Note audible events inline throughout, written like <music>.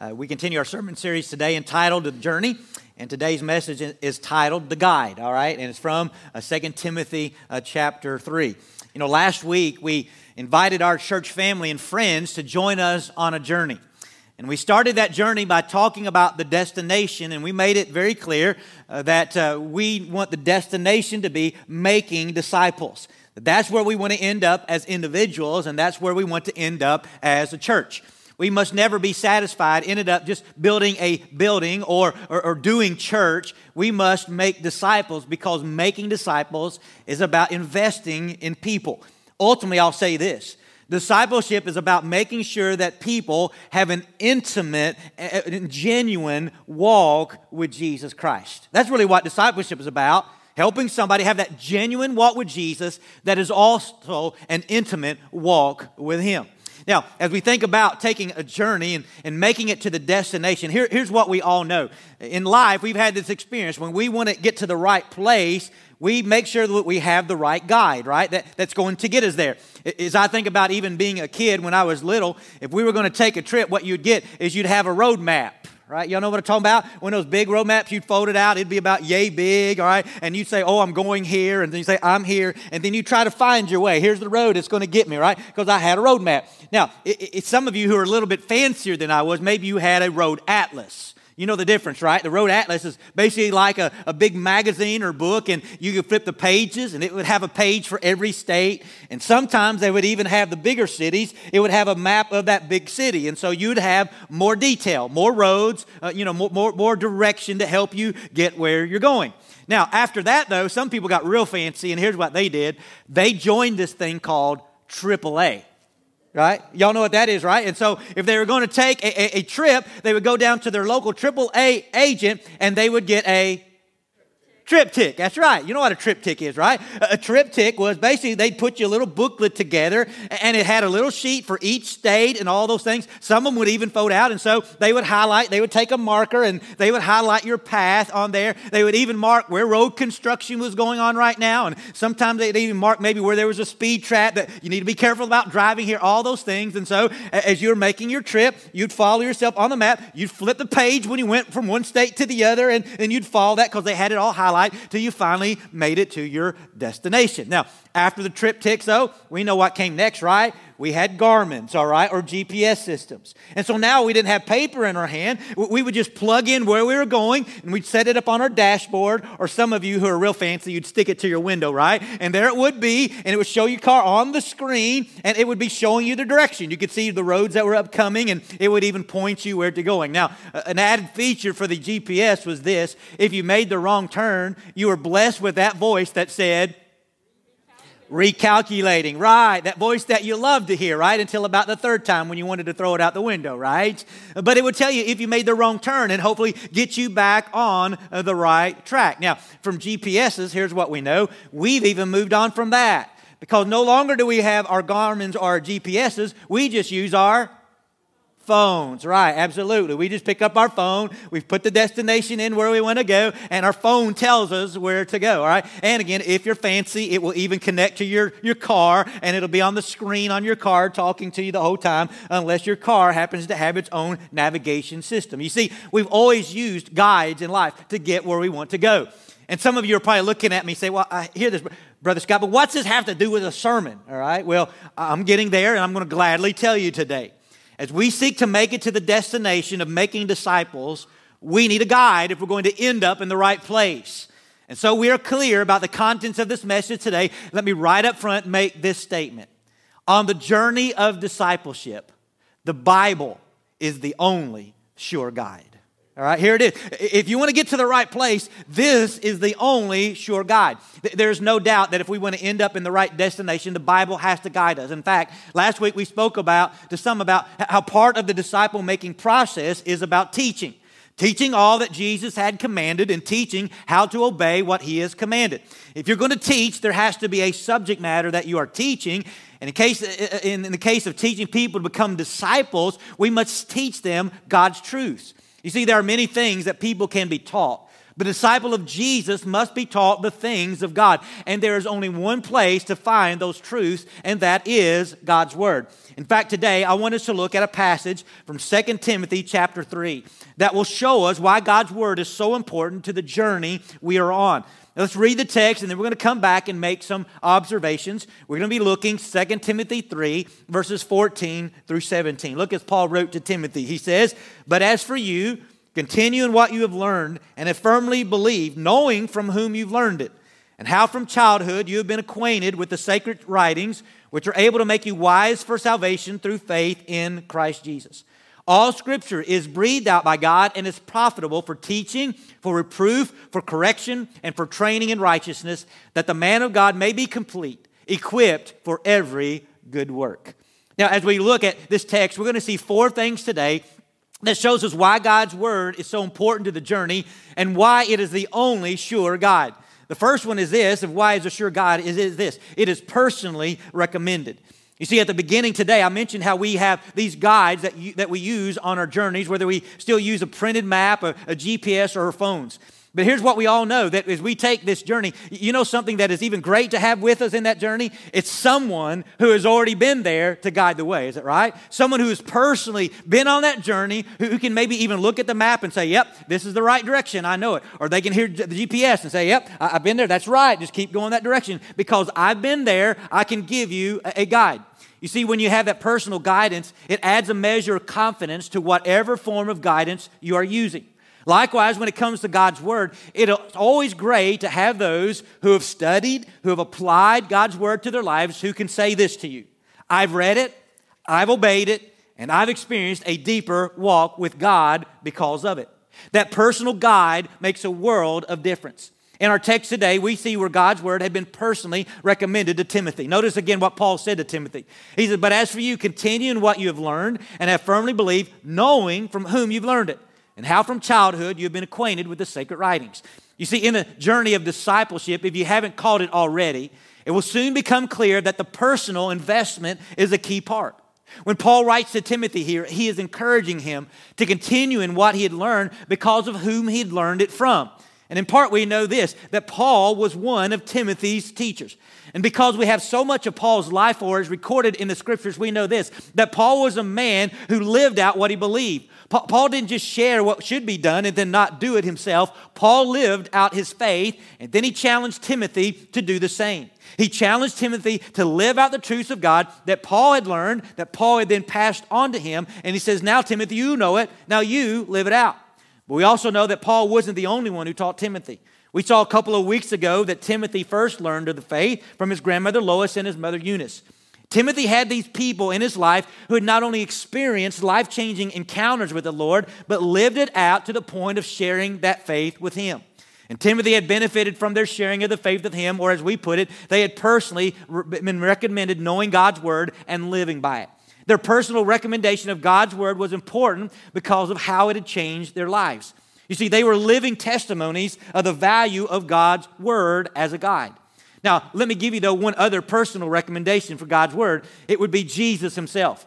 Uh, we continue our sermon series today entitled The Journey, and today's message is titled The Guide, all right? And it's from uh, 2 Timothy uh, chapter 3. You know, last week we invited our church family and friends to join us on a journey. And we started that journey by talking about the destination, and we made it very clear uh, that uh, we want the destination to be making disciples. That's where we want to end up as individuals, and that's where we want to end up as a church. We must never be satisfied, ended up just building a building or, or, or, doing church. We must make disciples because making disciples is about investing in people. Ultimately, I'll say this discipleship is about making sure that people have an intimate and genuine walk with Jesus Christ. That's really what discipleship is about helping somebody have that genuine walk with Jesus that is also an intimate walk with Him. Now, as we think about taking a journey and, and making it to the destination, here, here's what we all know. In life, we've had this experience. When we want to get to the right place, we make sure that we have the right guide, right? That, that's going to get us there. As I think about even being a kid when I was little, if we were going to take a trip, what you'd get is you'd have a road map right? Y'all know what I'm talking about? When those big road maps, you'd fold it out, it'd be about yay big, all right? And you'd say, oh, I'm going here. And then you say, I'm here. And then you try to find your way. Here's the road it's going to get me, right? Because I had a road map. Now, it, it, some of you who are a little bit fancier than I was, maybe you had a road atlas. You know the difference, right? The Road Atlas is basically like a, a big magazine or book, and you could flip the pages, and it would have a page for every state. And sometimes they would even have the bigger cities, it would have a map of that big city. And so you'd have more detail, more roads, uh, you know, more, more, more direction to help you get where you're going. Now, after that, though, some people got real fancy, and here's what they did they joined this thing called AAA right? Y'all know what that is, right? And so if they were going to take a, a, a, trip, they would go down to their local AAA agent and they would get a TripTik, that's right. You know what a TripTik is, right? A TripTik was basically they'd put you a little booklet together and it had a little sheet for each state and all those things. Some of them would even fold out, and so they would highlight, they would take a marker and they would highlight your path on there. They would even mark where road construction was going on right now, and sometimes they'd even mark maybe where there was a speed trap that you need to be careful about driving here, all those things. And so as you were making your trip, you'd follow yourself on the map, you'd flip the page when you went from one state to the other, and, and you'd follow that because they had it all highlighted till you finally made it to your destination. Now, after the TripTiks, though, we know what came next, right? We had Garmins, all right, or GPS systems. And so now we didn't have paper in our hand. We would just plug in where we were going and we'd set it up on our dashboard. Or some of you who are real fancy, you'd stick it to your window, right? And there it would be, and it would show your car on the screen and it would be showing you the direction. You could see the roads that were upcoming and it would even point you where to going. Now, an added feature for the GPS was this if you made the wrong turn, you were blessed with that voice that said, recalculating, right? That voice that you love to hear, right? Until about the third time when you wanted to throw it out the window, right? But it would tell you if you made the wrong turn and hopefully get you back on the right track. Now, from GPSs, here's what we know we've even moved on from that because no longer do we have our Garmin's or our GPSs, we just use our phones, right? Absolutely. We just pick up our phone, we've put the destination in where we want to go, and our phone tells us where to go, all right? And again, if you're fancy, it will even connect to your, your car, and it'll be on the screen on your car talking to you the whole time, unless your car happens to have its own navigation system. You see, we've always used guides in life to get where we want to go. And some of you are probably looking at me say, Well, I hear this, Brother Scott, but what's this have to do with a sermon? All right, well, I'm getting there, and I'm going to gladly tell you today. As we seek to make it to the destination of making disciples, we need a guide if we're going to end up in the right place. And so we are clear about the contents of this message today. Let me right up front make this statement. On the journey of discipleship, the Bible is the only sure guide. All right, here it is. If you want to get to the right place, this is the only sure guide. There's no doubt that if we want to end up in the right destination, the Bible has to guide us. In fact, last week we spoke about to some about how part of the disciple making process is about teaching. Teaching all that Jesus had commanded and teaching how to obey what he has commanded. If you're going to teach, there has to be a subject matter that you are teaching. And in, case, uh, uh, in the case of teaching people to become disciples, we must teach them God's truths. You see, there are many things that people can be taught. The disciple of Jesus must be taught the things of God. And there is only one place to find those truths, and that is God's Word. In fact, today I want us to look at a passage from 2 Timothy chapter 3 that will show us why God's Word is so important to the journey we are on. Let's read the text and then we're going to come back and make some observations. We're going to be looking 2 Timothy 3, verses 14 through 17. Look as Paul wrote to Timothy. He says, But as for you, continue in what you have learned and have firmly believed, knowing from whom you've learned it, and how from childhood you have been acquainted with the sacred writings, which are able to make you wise for salvation through faith in Christ Jesus. All scripture is breathed out by God and is profitable for teaching, for reproof, for correction, and for training in righteousness, that the man of God may be complete, equipped for every good work. Now, as we look at this text, we're going to see four things today that shows us why God's word is so important to the journey and why it is the only sure guide. The first one is this of why is a sure guide is, is this it is personally recommended. You see, at the beginning today, I mentioned how we have these guides that, you, that we use on our journeys, whether we still use a printed map, a, a GPS, or our phones. But here's what we all know that as we take this journey, you know something that is even great to have with us in that journey? It's someone who has already been there to guide the way. Is it right? Someone who has personally been on that journey, who, can maybe even look at the map and say, Yep, this is the right direction. I know it. Or they can hear the GPS and say, Yep, I've been there. That's right. Just keep going that direction. Because I've been there, I can give you a guide. You see, when you have that personal guidance, it adds a measure of confidence to whatever form of guidance you are using. Likewise, when it comes to God's Word, it's always great to have those who have studied, who have applied God's Word to their lives, who can say this to you I've read it, I've obeyed it, and I've experienced a deeper walk with God because of it. That personal guide makes a world of difference. In our text today, we see where God's word had been personally recommended to Timothy. Notice again what Paul said to Timothy. He said, But as for you, continue in what you have learned and have firmly believed, knowing from whom you've learned it, and how from childhood you have been acquainted with the sacred writings. You see, in the journey of discipleship, if you haven't caught it already, it will soon become clear that the personal investment is a key part. When Paul writes to Timothy here, he is encouraging him to continue in what he had learned because of whom he had learned it from. And in part, we know this that Paul was one of Timothy's teachers. And because we have so much of Paul's life or is recorded in the scriptures, we know this that Paul was a man who lived out what he believed. Paul didn't just share what should be done and then not do it himself. Paul lived out his faith, and then he challenged Timothy to do the same. He challenged Timothy to live out the truths of God that Paul had learned, that Paul had then passed on to him. And he says, Now, Timothy, you know it. Now you live it out. But we also know that Paul wasn't the only one who taught Timothy. We saw a couple of weeks ago that Timothy first learned of the faith from his grandmother Lois and his mother Eunice. Timothy had these people in his life who had not only experienced life changing encounters with the Lord, but lived it out to the point of sharing that faith with him. And Timothy had benefited from their sharing of the faith with him, or as we put it, they had personally been recommended knowing God's word and living by it. Their personal recommendation of God's word was important because of how it had changed their lives. You see, they were living testimonies of the value of God's word as a guide. Now, let me give you, though, one other personal recommendation for God's word. It would be Jesus himself.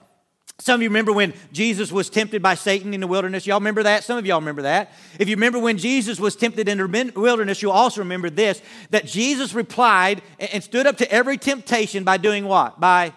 Some of you remember when Jesus was tempted by Satan in the wilderness. Y'all remember that? Some of y'all remember that. If you remember when Jesus was tempted in the wilderness, you'll also remember this that Jesus replied and stood up to every temptation by doing what? By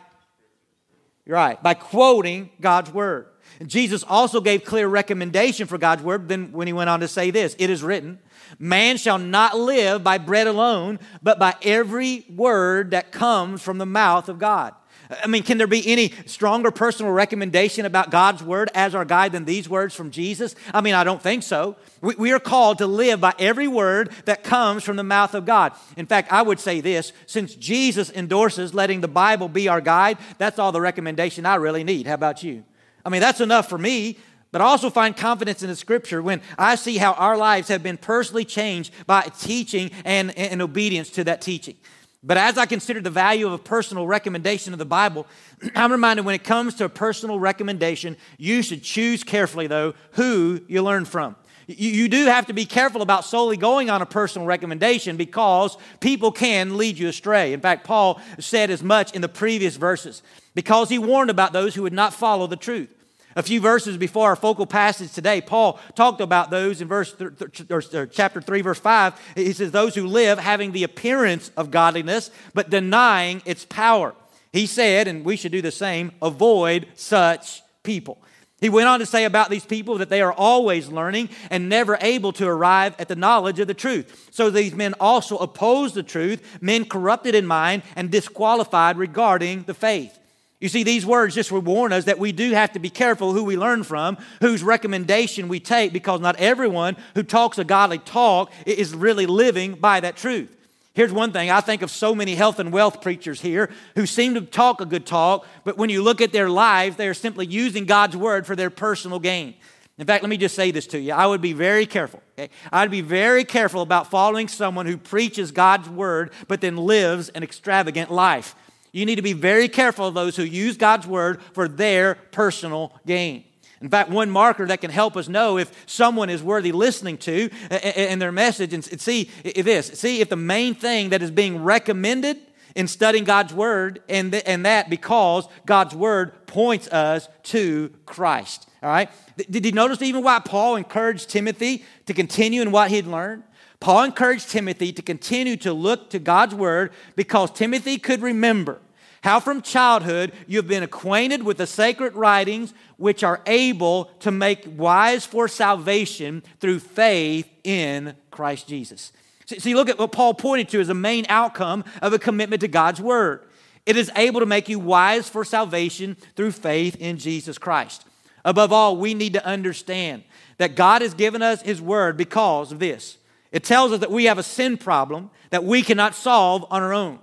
Right, by quoting God's word. And Jesus also gave clear recommendation for God's word then when he went on to say this It is written, Man shall not live by bread alone, but by every word that comes from the mouth of God. I mean, can there be any stronger personal recommendation about God's word as our guide than these words from Jesus? I mean, I don't think so. We, we, are called to live by every word that comes from the mouth of God. In fact, I would say this since Jesus endorses letting the Bible be our guide, that's all the recommendation I really need. How about you? I mean, that's enough for me. But I also find confidence in the scripture when I see how our lives have been personally changed by teaching and, and obedience to that teaching. But as I consider the value of a personal recommendation of the Bible, <clears throat> I'm reminded when it comes to a personal recommendation, you should choose carefully, though, who you learn from. You, do have to be careful about solely going on a personal recommendation because people can lead you astray. In fact, Paul said as much in the previous verses because he warned about those who would not follow the truth. A few verses before our focal passage today, Paul talked about those in verse th- th- or chapter 3 verse 5. He says those who live having the appearance of godliness but denying its power. He said, and we should do the same, avoid such people. He went on to say about these people that they are always learning and never able to arrive at the knowledge of the truth. So these men also oppose the truth, men corrupted in mind and disqualified regarding the faith. You see, these words just warn us that we do have to be careful who we learn from, whose recommendation we take, because not everyone who talks a godly talk is really living by that truth. Here's one thing I think of so many health and wealth preachers here who seem to talk a good talk, but when you look at their lives, they are simply using God's word for their personal gain. In fact, let me just say this to you. I would be very careful. Okay? I'd be very careful about following someone who preaches God's word but then lives an extravagant life. You need to be very careful of those who use God's word for their personal gain. In fact, one marker that can help us know if someone is worthy listening to in their message and see this, see if the main thing that is being recommended in studying God's word and, and that because God's word points us to Christ. All right? Did you notice even why Paul encouraged Timothy to continue in what he'd learned? Paul encouraged Timothy to continue to look to God's word because Timothy could remember how from childhood you have been acquainted with the sacred writings which are able to make wise for salvation through faith in Christ Jesus. See, look at what Paul pointed to as the main outcome of a commitment to God's word. It is able to make you wise for salvation through faith in Jesus Christ. Above all, we need to understand that God has given us His word because of this. It tells us that we have a sin problem that we cannot solve on our own.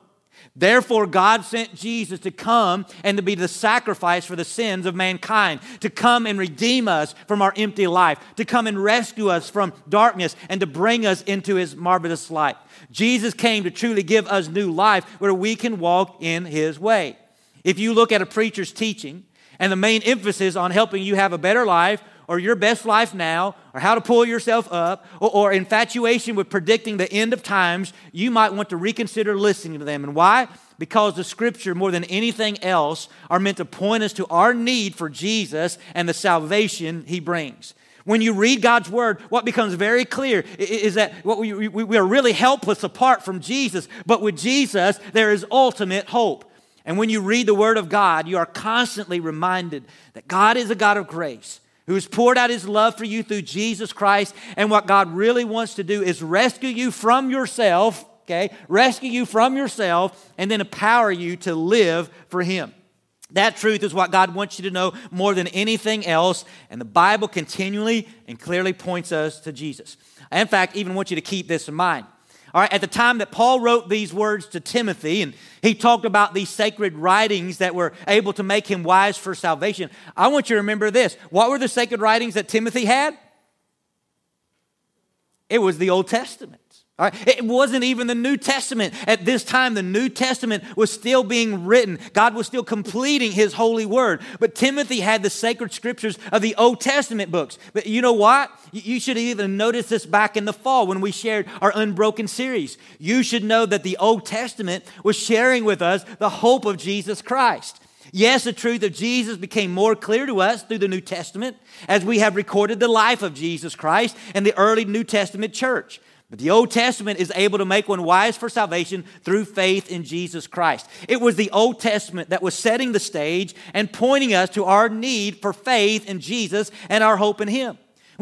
Therefore, God sent Jesus to come and to be the sacrifice for the sins of mankind, to come and redeem us from our empty life, to come and rescue us from darkness, and to bring us into his marvelous light. Jesus came to truly give us new life where we can walk in his way. If you look at a preacher's teaching and the main emphasis on helping you have a better life or your best life now, or how to pull yourself up, or, or, infatuation with predicting the end of times, you might want to reconsider listening to them. And why? Because the scripture, more than anything else, are meant to point us to our need for Jesus and the salvation he brings. When you read God's word, what becomes very clear is that we, we are really helpless apart from Jesus, but with Jesus, there is ultimate hope. And when you read the word of God, you are constantly reminded that God is a God of grace who has poured out his love for you through Jesus Christ. And what God really wants to do is rescue you from yourself, okay? Rescue you from yourself and then empower you to live for him. That truth is what God wants you to know more than anything else. And the Bible continually and clearly points us to Jesus. I, in fact, even want you to keep this in mind. All right, at the time that Paul wrote these words to Timothy, and he talked about these sacred writings that were able to make him wise for salvation, I want you to remember this. What were the sacred writings that Timothy had? It was the Old Testament. It wasn't even the New Testament. At this time, the New Testament was still being written. God was still completing His holy word. But Timothy had the sacred scriptures of the Old Testament books. But you know what? You should even notice this back in the fall when we shared our Unbroken series. You should know that the Old Testament was sharing with us the hope of Jesus Christ. Yes, the truth of Jesus became more clear to us through the New Testament as we have recorded the life of Jesus Christ and the early New Testament church. But the Old Testament is able to make one wise for salvation through faith in Jesus Christ. It was the Old Testament that was setting the stage and pointing us to our need for faith in Jesus and our hope in Him.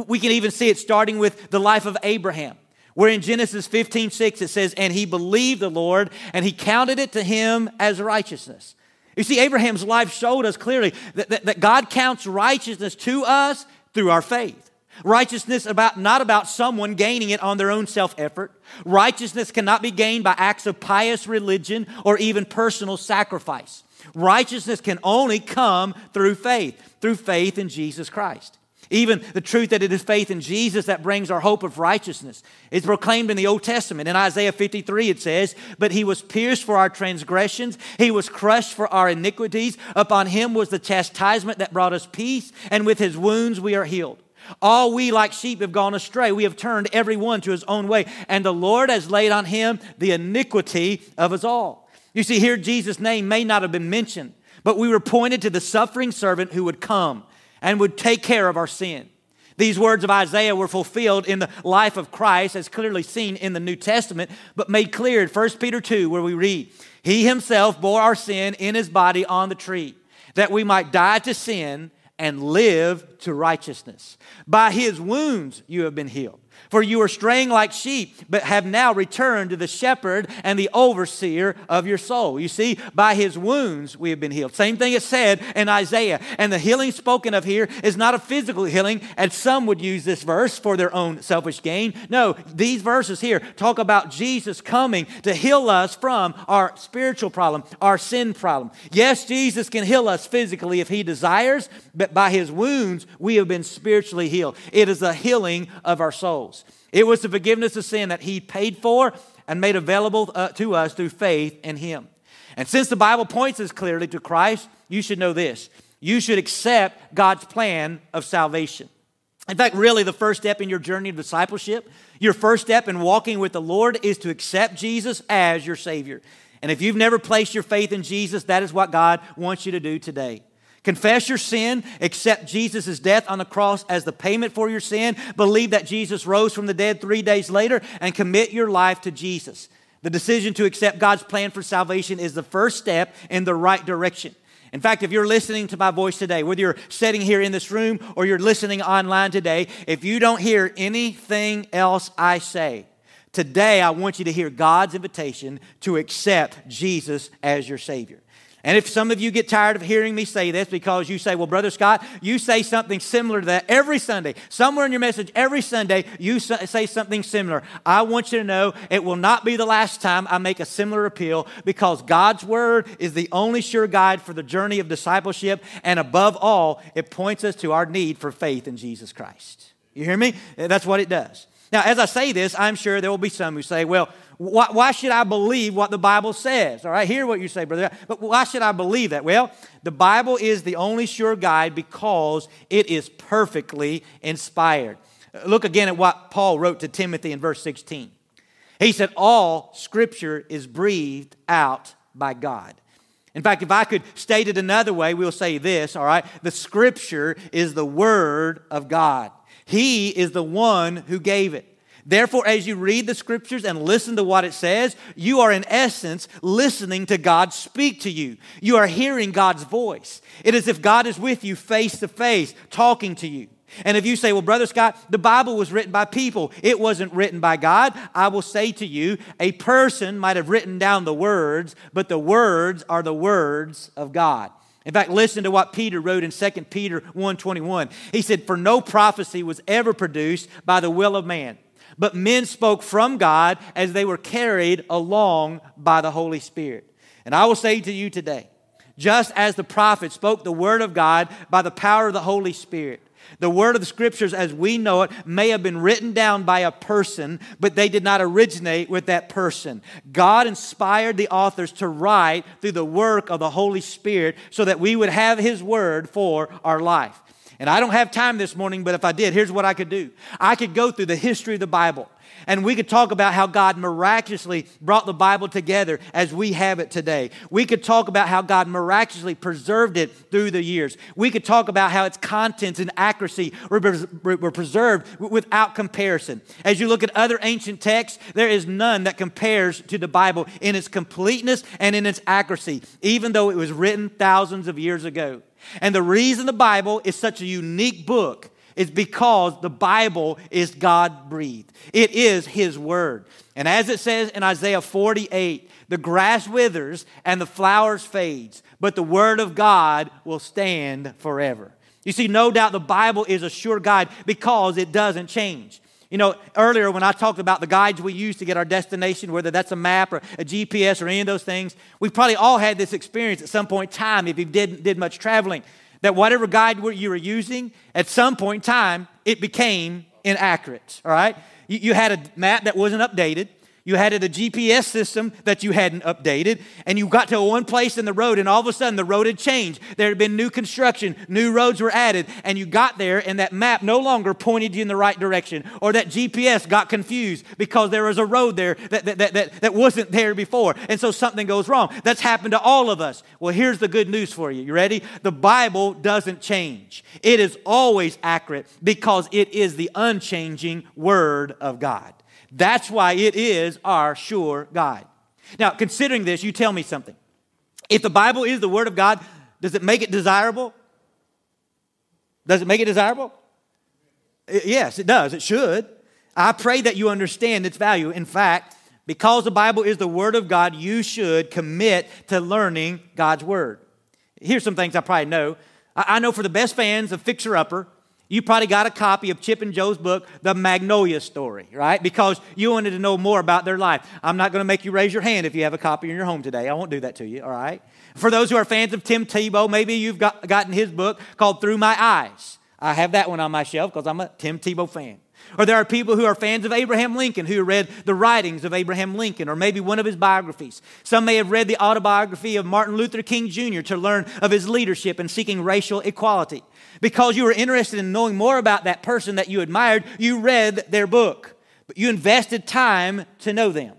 We can even see it starting with the life of Abraham, where in Genesis 15 6 it says, And he believed the Lord, and he counted it to him as righteousness. You see, Abraham's life showed us clearly that, that, that God counts righteousness to us through our faith. Righteousness about not about someone gaining it on their own self-effort. Righteousness cannot be gained by acts of pious religion or even personal sacrifice. Righteousness can only come through faith, through faith in Jesus Christ. Even the truth that it is faith in Jesus that brings our hope of righteousness is proclaimed in the Old Testament. In Isaiah 53, it says, But he was pierced for our transgressions, he was crushed for our iniquities. Upon him was the chastisement that brought us peace, and with his wounds we are healed. All we like sheep have gone astray. We have turned every one to his own way, and the Lord has laid on him the iniquity of us all. You see, here Jesus' name may not have been mentioned, but we were pointed to the suffering servant who would come and would take care of our sin. These words of Isaiah were fulfilled in the life of Christ, as clearly seen in the New Testament, but made clear in 1 Peter 2, where we read, He himself bore our sin in his body on the tree, that we might die to sin and live to righteousness. By his wounds you have been healed. For you were straying like sheep, but have now returned to the shepherd and the overseer of your soul. You see, by his wounds we have been healed. Same thing is said in Isaiah. And the healing spoken of here is not a physical healing, as some would use this verse for their own selfish gain. No, these verses here talk about Jesus coming to heal us from our spiritual problem, our sin problem. Yes, Jesus can heal us physically if he desires, but by his wounds we have been spiritually healed. It is a healing of our souls. It was the forgiveness of sin that He paid for and made available uh, to us through faith in Him. And since the Bible points us clearly to Christ, you should know this. You should accept God's plan of salvation. In fact, really, the first step in your journey of discipleship, your first step in walking with the Lord is to accept Jesus as your Savior. And if you've never placed your faith in Jesus, that is what God wants you to do today. Confess your sin, accept Jesus' death on the cross as the payment for your sin, believe that Jesus rose from the dead three days later, and commit your life to Jesus. The decision to accept God's plan for salvation is the first step in the right direction. In fact, if you're listening to my voice today, whether you're sitting here in this room or you're listening online today, if you don't hear anything else I say, today I want you to hear God's invitation to accept Jesus as your Savior. And if some of you get tired of hearing me say this because you say, well, Brother Scott, you say something similar to that every Sunday. Somewhere in your message, every Sunday, you say something similar. I want you to know it will not be the last time I make a similar appeal because God's Word is the only sure guide for the journey of discipleship. And above all, it points us to our need for faith in Jesus Christ. You hear me? That's what it does. Now, as I say this, I'm sure there will be some who say, well, why, why, should I believe what the Bible says? All right, hear what you say, brother. But why should I believe that? Well, the Bible is the only sure guide because it is perfectly inspired. Look again at what Paul wrote to Timothy in verse 16. He said, All scripture is breathed out by God. In fact, if I could state it another way, we'll say this, all right? The scripture is the word of God. He is the one who gave it. Therefore, as you read the scriptures and listen to what it says, you are in essence listening to God speak to you. You are hearing God's voice. It is if God is with you face to face, talking to you. And if you say, well, Brother Scott, the Bible was written by people, it wasn't written by God, I will say to you, a person might have written down the words, but the words are the words of God. In fact, listen to what Peter wrote in 2 Peter 1:21. He said, "For no prophecy was ever produced by the will of man, but men spoke from God as they were carried along by the Holy Spirit." And I will say to you today, just as the prophet spoke the word of God by the power of the Holy Spirit, the word of the scriptures as we know it may have been written down by a person, but they did not originate with that person. God inspired the authors to write through the work of the Holy Spirit so that we would have his word for our life. And I don't have time this morning, but if I did, here's what I could do. I could go through the history of the Bible. And we could talk about how God miraculously brought the Bible together as we have it today. We could talk about how God miraculously preserved it through the years. We could talk about how its contents and accuracy were, preserved without comparison. As you look at other ancient texts, there is none that compares to the Bible in its completeness and in its accuracy, even though it was written thousands of years ago. And the reason the Bible is such a unique book is because the Bible is God breathed. It is His Word. And as it says in Isaiah 48, the grass withers and the flowers fades, but the Word of God will stand forever. You see, no doubt the Bible is a sure guide because it doesn't change. You know, earlier when I talked about the guides we use to get our destination, whether that's a map or a GPS or any of those things, we probably all had this experience at some point in time if you did, did much traveling that whatever guide you were using, at some point in time, it became inaccurate. All right? You, you had a map that wasn't updated. You had a GPS system that you hadn't updated, and you got to one place in the road, and all of a sudden the road had changed. There had been new construction, new roads were added, and you got there, and that map no longer pointed you in the right direction, or that GPS got confused because there was a road there that, that, that, that, that wasn't there before, and so something goes wrong. That's happened to all of us. Well, here's the good news for you. You ready? The Bible doesn't change, it is always accurate because it is the unchanging Word of God. That's why it is our sure guide. Now, considering this, you tell me something. If the Bible is the Word of God, does it make it desirable? Does it make it desirable? Yes, it does. It should. I pray that you understand its value. In fact, because the Bible is the Word of God, you should commit to learning God's Word. Here's some things I probably know. I know for the best fans of Fixer Upper, you probably got a copy of Chip and Jo's book, The Magnolia Story, right? Because you wanted to know more about their life. I'm not going to make you raise your hand if you have a copy in your home today. I won't do that to you, all right? For those who are fans of Tim Tebow, maybe you've got, gotten his book called Through My Eyes. I have that one on my shelf because I'm a Tim Tebow fan. Or there are people who are fans of Abraham Lincoln who read the writings of Abraham Lincoln or maybe one of his biographies. Some may have read the autobiography of Martin Luther King Jr. to learn of his leadership in seeking racial equality. Because you were interested in knowing more about that person that you admired, you read their book, but you invested time to know them.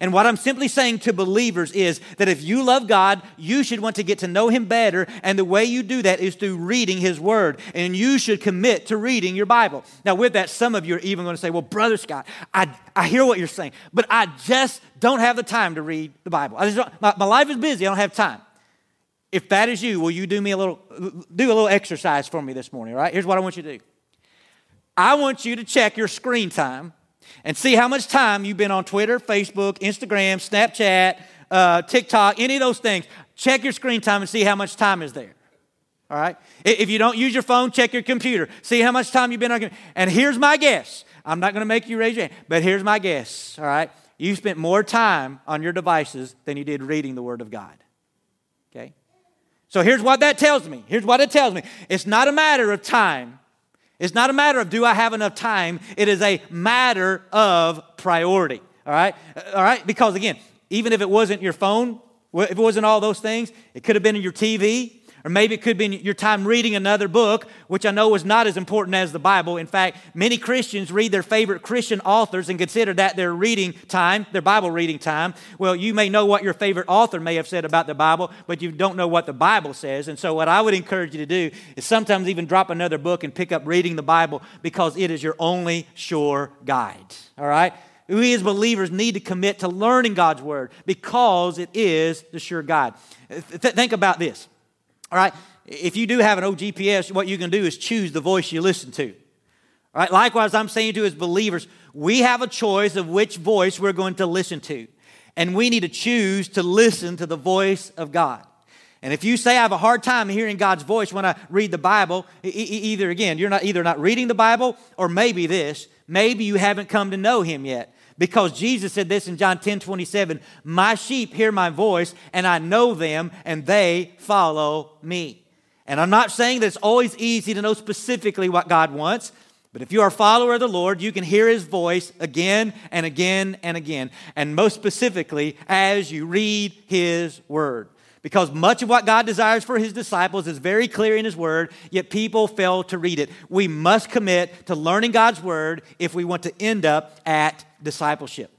And what I'm simply saying to believers is that if you love God, you should want to get to know Him better. And the way you do that is through reading His Word. And you should commit to reading your Bible. Now, with that, some of you are even going to say, Well, Brother Scott, I, I hear what you're saying, but I just don't have the time to read the Bible. I just my, my life is busy, I don't have time. If that is you, will you do me a little do a little exercise for me this morning, right? Here's what I want you to do. I want you to check your screen time and see how much time you've been on Twitter, Facebook, Instagram, Snapchat, uh, TikTok, any of those things. Check your screen time and see how much time is there. All right? If you don't use your phone, check your computer. See how much time you've been on. And here's my guess. I'm not going to make you raise your hand, but here's my guess. All right? You spent more time on your devices than you did reading the Word of God. So here's what that tells me. Here's what it tells me. It's not a matter of time. It's not a matter of do I have enough time. It is a matter of priority. All right? All right? Because again, even if it wasn't your phone, if it wasn't all those things, it could have been in your TV, or maybe it could be your time reading another book, which I know is not as important as the Bible. In fact, many Christians read their favorite Christian authors and consider that their reading time, their Bible reading time. Well, you may know what your favorite author may have said about the Bible, but you don't know what the Bible says. And so, what I would encourage you to do is sometimes even drop another book and pick up reading the Bible because it is your only sure guide. All right? We as believers need to commit to learning God's Word because it is the sure guide. Th- think about this. All right? If you do have an old GPS, what you can do is choose the voice you listen to. All right? Likewise, I'm saying to as believers, we have a choice of which voice we're going to listen to. And we need to choose to listen to the voice of God. And if you say I have a hard time hearing God's voice when I read the Bible, either again, you're not either not reading the Bible or maybe this, maybe you haven't come to know him yet. Because Jesus said this in John 10 27 My sheep hear my voice, and I know them, and they follow me. And I'm not saying that it's always easy to know specifically what God wants, but if you are a follower of the Lord, you can hear his voice again and again and again, and most specifically as you read his word. Because much of what God desires for his disciples is very clear in his word, yet people fail to read it. We must commit to learning God's word if we want to end up at discipleship.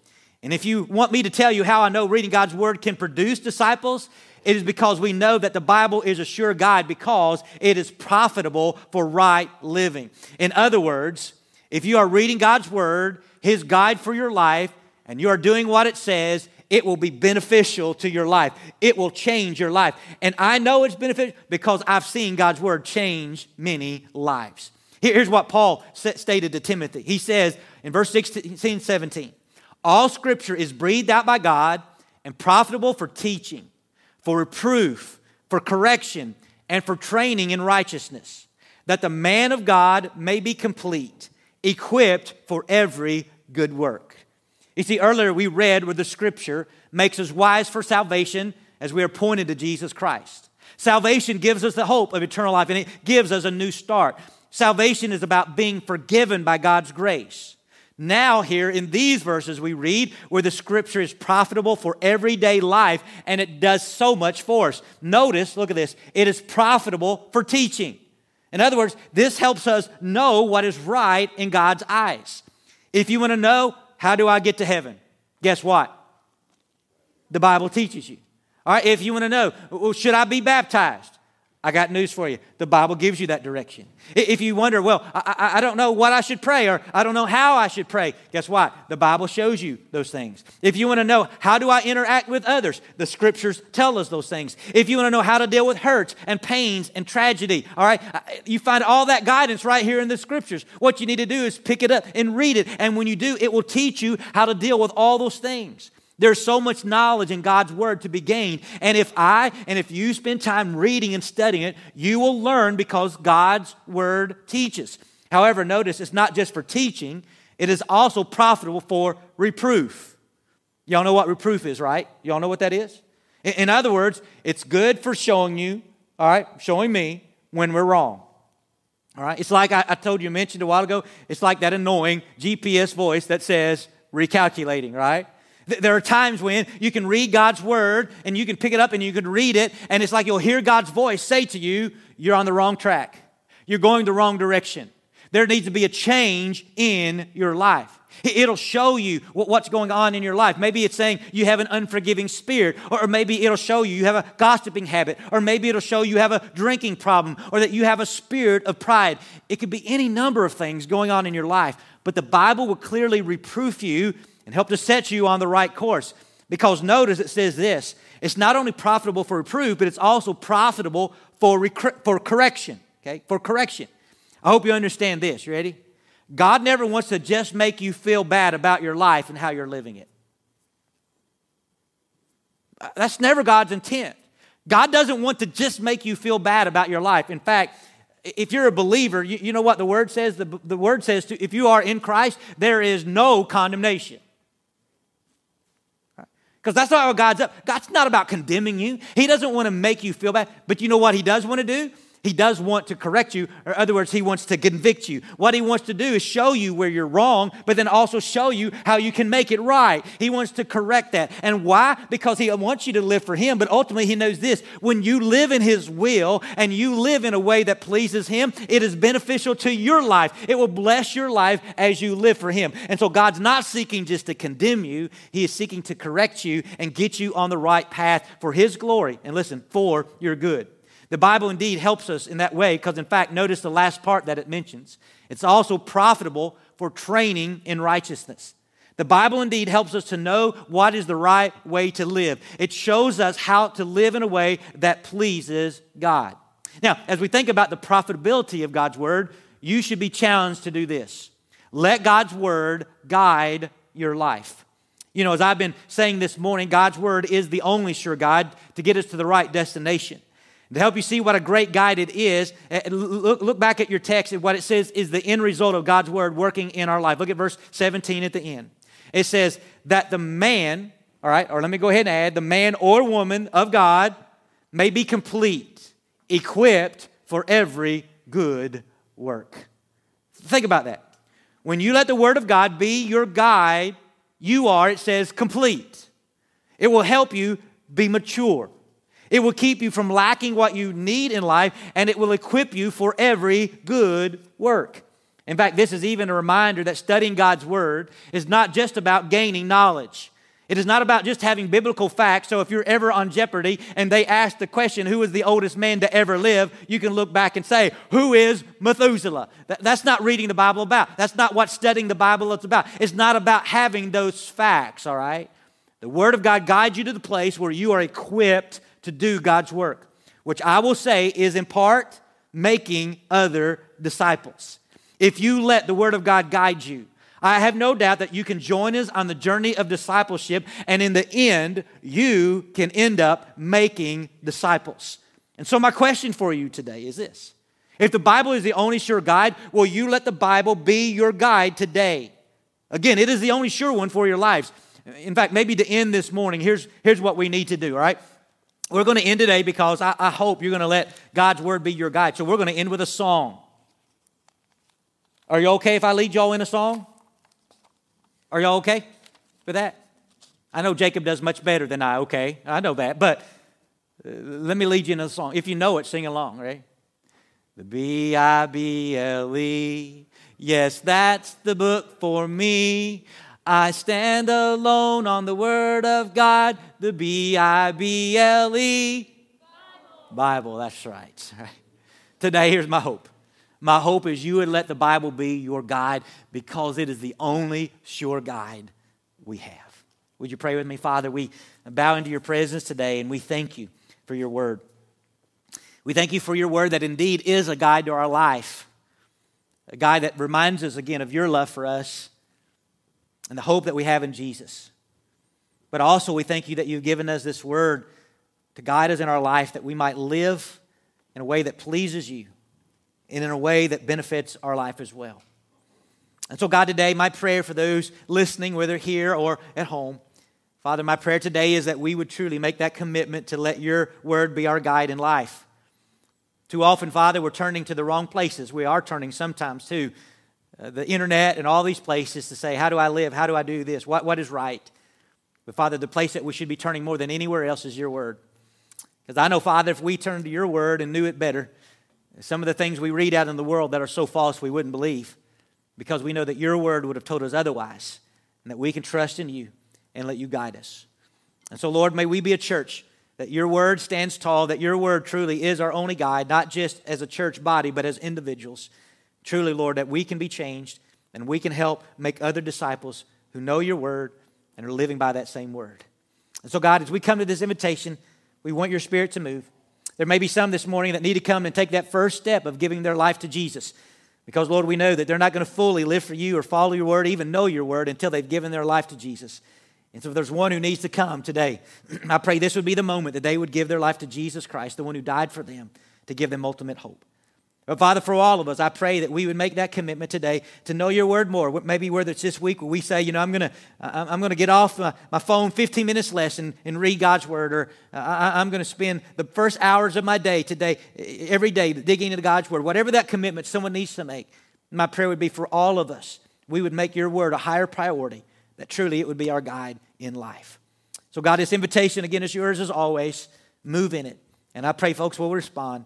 And if you want me to tell you how I know reading God's word can produce disciples, it is because we know that the Bible is a sure guide because it is profitable for right living. In other words, if you are reading God's word, his guide for your life, and you are doing what it says, it will be beneficial to your life. It will change your life. And I know it's beneficial because I've seen God's word change many lives. Here's what Paul stated to Timothy. He says in verse 16, 17, all scripture is breathed out by God and profitable for teaching, for reproof, for correction, and for training in righteousness, that the man of God may be complete, equipped for every good work. You see, earlier we read where the scripture makes us wise for salvation as we are pointed to Jesus Christ. Salvation gives us the hope of eternal life and it gives us a new start. Salvation is about being forgiven by God's grace. Now, here in these verses, we read where the scripture is profitable for everyday life and it does so much for us. Notice, look at this, it is profitable for teaching. In other words, this helps us know what is right in God's eyes. If you want to know, how do I get to heaven? Guess what? The Bible teaches you. All right, if you want to know, well, should I be baptized? I got news for you. The Bible gives you that direction. If you wonder, well, I, I, don't know what I should pray or I don't know how I should pray, guess what? The Bible shows you those things. If you want to know how do I interact with others, the scriptures tell us those things. If you want to know how to deal with hurts and pains and tragedy, all right, you find all that guidance right here in the scriptures. What you need to do is pick it up and read it. And when you do, it will teach you how to deal with all those things. There's so much knowledge in God's Word to be gained. And if I and if you spend time reading and studying it, you will learn because God's Word teaches. However, notice it's not just for teaching, it is also profitable for reproof. Y'all know what reproof is, right? Y'all know what that is? In other words, it's good for showing you, all right, showing me when we're wrong. All right, it's like I, told you, mentioned a while ago, it's like that annoying GPS voice that says recalculating, right? There are times when you can read God's word and you can pick it up and you can read it, and it's like you'll hear God's voice say to you, You're on the wrong track. You're going the wrong direction. There needs to be a change in your life. It'll show you what's going on in your life. Maybe it's saying you have an unforgiving spirit, or maybe it'll show you you have a gossiping habit, or maybe it'll show you have a drinking problem, or that you have a spirit of pride. It could be any number of things going on in your life, but the Bible will clearly reproof you and help to set you on the right course. Because notice it says this it's not only profitable for reproof, but it's also profitable for, rec- for correction. Okay, for correction. I hope you understand this. You ready? God never wants to just make you feel bad about your life and how you're living it. Uh, that's never God's intent. God doesn't want to just make you feel bad about your life. In fact, if you're a believer, you, you know what the word says? The, the word says to, if you are in Christ, there is no condemnation. Because that's not what God's up. God's not about condemning you. He doesn't want to make you feel bad. But you know what He does want to do? He does want to correct you, or other words, he wants to convict you. What he wants to do is show you where you're wrong, but then also show you how you can make it right. He wants to correct that. And why? Because he wants you to live for him, but ultimately he knows this. When you live in his will and you live in a way that pleases him, it is beneficial to your life. It will bless your life as you live for him. And so God's not seeking just to condemn you, he is seeking to correct you and get you on the right path for his glory. And listen, for your good. The Bible indeed helps us in that way because, in fact, notice the last part that it mentions. It's also profitable for training in righteousness. The Bible indeed helps us to know what is the right way to live. It shows us how to live in a way that pleases God. Now, as we think about the profitability of God's Word, you should be challenged to do this. Let God's Word guide your life. You know, as I've been saying this morning, God's Word is the only sure guide to get us to the right destination. To help you see what a great guide it is, eh, look, look back at your text and what it says is the end result of God's word working in our life. Look at verse 17 at the end. It says that the man, all right, or let me go ahead and add, the man or woman of God may be complete, equipped for every good work. Think about that. When you let the word of God be your guide, you are, it says, complete. It will help you be mature. It will keep you from lacking what you need in life, and it will equip you for every good work. In fact, this is even a reminder that studying God's Word is not just about gaining knowledge. It is not about just having biblical facts. So if you're ever on Jeopardy and they ask the question, who is the oldest man to ever live, you can look back and say, who is Methuselah? That's not reading the Bible about. That's not what studying the Bible is about. It's not about having those facts, all right? The Word of God guides you to the place where you are equipped to do God's work, which I will say is in part making other disciples. If you let the Word of God guide you, I have no doubt that you can join us on the journey of discipleship, and in the end, you can end up making disciples. And so, my question for you today is this If the Bible is the only sure guide, will you let the Bible be your guide today? Again, it is the only sure one for your lives. In fact, maybe to end this morning, here's, here's what we need to do, all right? We're going to end today because I, I hope you're going to let God's word be your guide. So we're going to end with a song. Are you okay if I lead y'all in a song? Are y'all okay with that? I know Jacob does much better than I, okay? I know that. But uh, let me lead you in a song. If you know it, sing along, right? The B I B L E. Yes, that's the book for me. I stand alone on the Word of God, the B I B L E. Bible, that's right. <laughs> Today, here's my hope. My hope is you would let the Bible be your guide because it is the only sure guide we have. Would you pray with me, Father? We bow into your presence today and we thank you for your word. We thank you for your word that indeed is a guide to our life, a guide that reminds us again of your love for us and the hope that we have in Jesus. But also, we thank you that you've given us this word to guide us in our life that we might live in a way that pleases you and in a way that benefits our life as well. And so, God, today, my prayer for those listening, whether here or at home, Father, my prayer today is that we would truly make that commitment to let your word be our guide in life. Too often, Father, we're turning to the wrong places. We are turning sometimes to Uh, the internet and all these places to say, How do I live? How do I do this? What, what is right? But, Father, the place that we should be turning more than anywhere else is your word. Because I know, Father, if we turned to your word and knew it better, some of the things we read out in the world that are so false we wouldn't believe because we know that your word would have told us otherwise and that we can trust in you and let you guide us. And so, Lord, may we be a church that your word stands tall, that your word truly is our only guide, not just as a church body, but as individuals. Truly, Lord, that we can be changed and we can help make other disciples who know your word and are living by that same word. And so, God, as we come to this invitation, we want your spirit to move. There may be some this morning that need to come and take that first step of giving their life to Jesus. Because, Lord, we know that they're not going to fully live for you or follow your word, even know your word, until they've given their life to Jesus. And so, if there's one who needs to come today, <clears throat> I pray this would be the moment that they would give their life to Jesus Christ, the one who died for them, to give them ultimate hope. But Father, for all of us, I pray that we would make that commitment today to know your word more. Maybe whether it's this week where we say, you know, I'm going to I'm to get off my, my, phone 15 minutes less and, and read God's word, or uh, I, am going to spend the first hours of my day today, every day, digging into God's word. Whatever that commitment someone needs to make, my prayer would be for all of us, we would make your word a higher priority, that truly it would be our guide in life. So, God, this invitation again is yours as always. Move in it. And I pray folks will respond.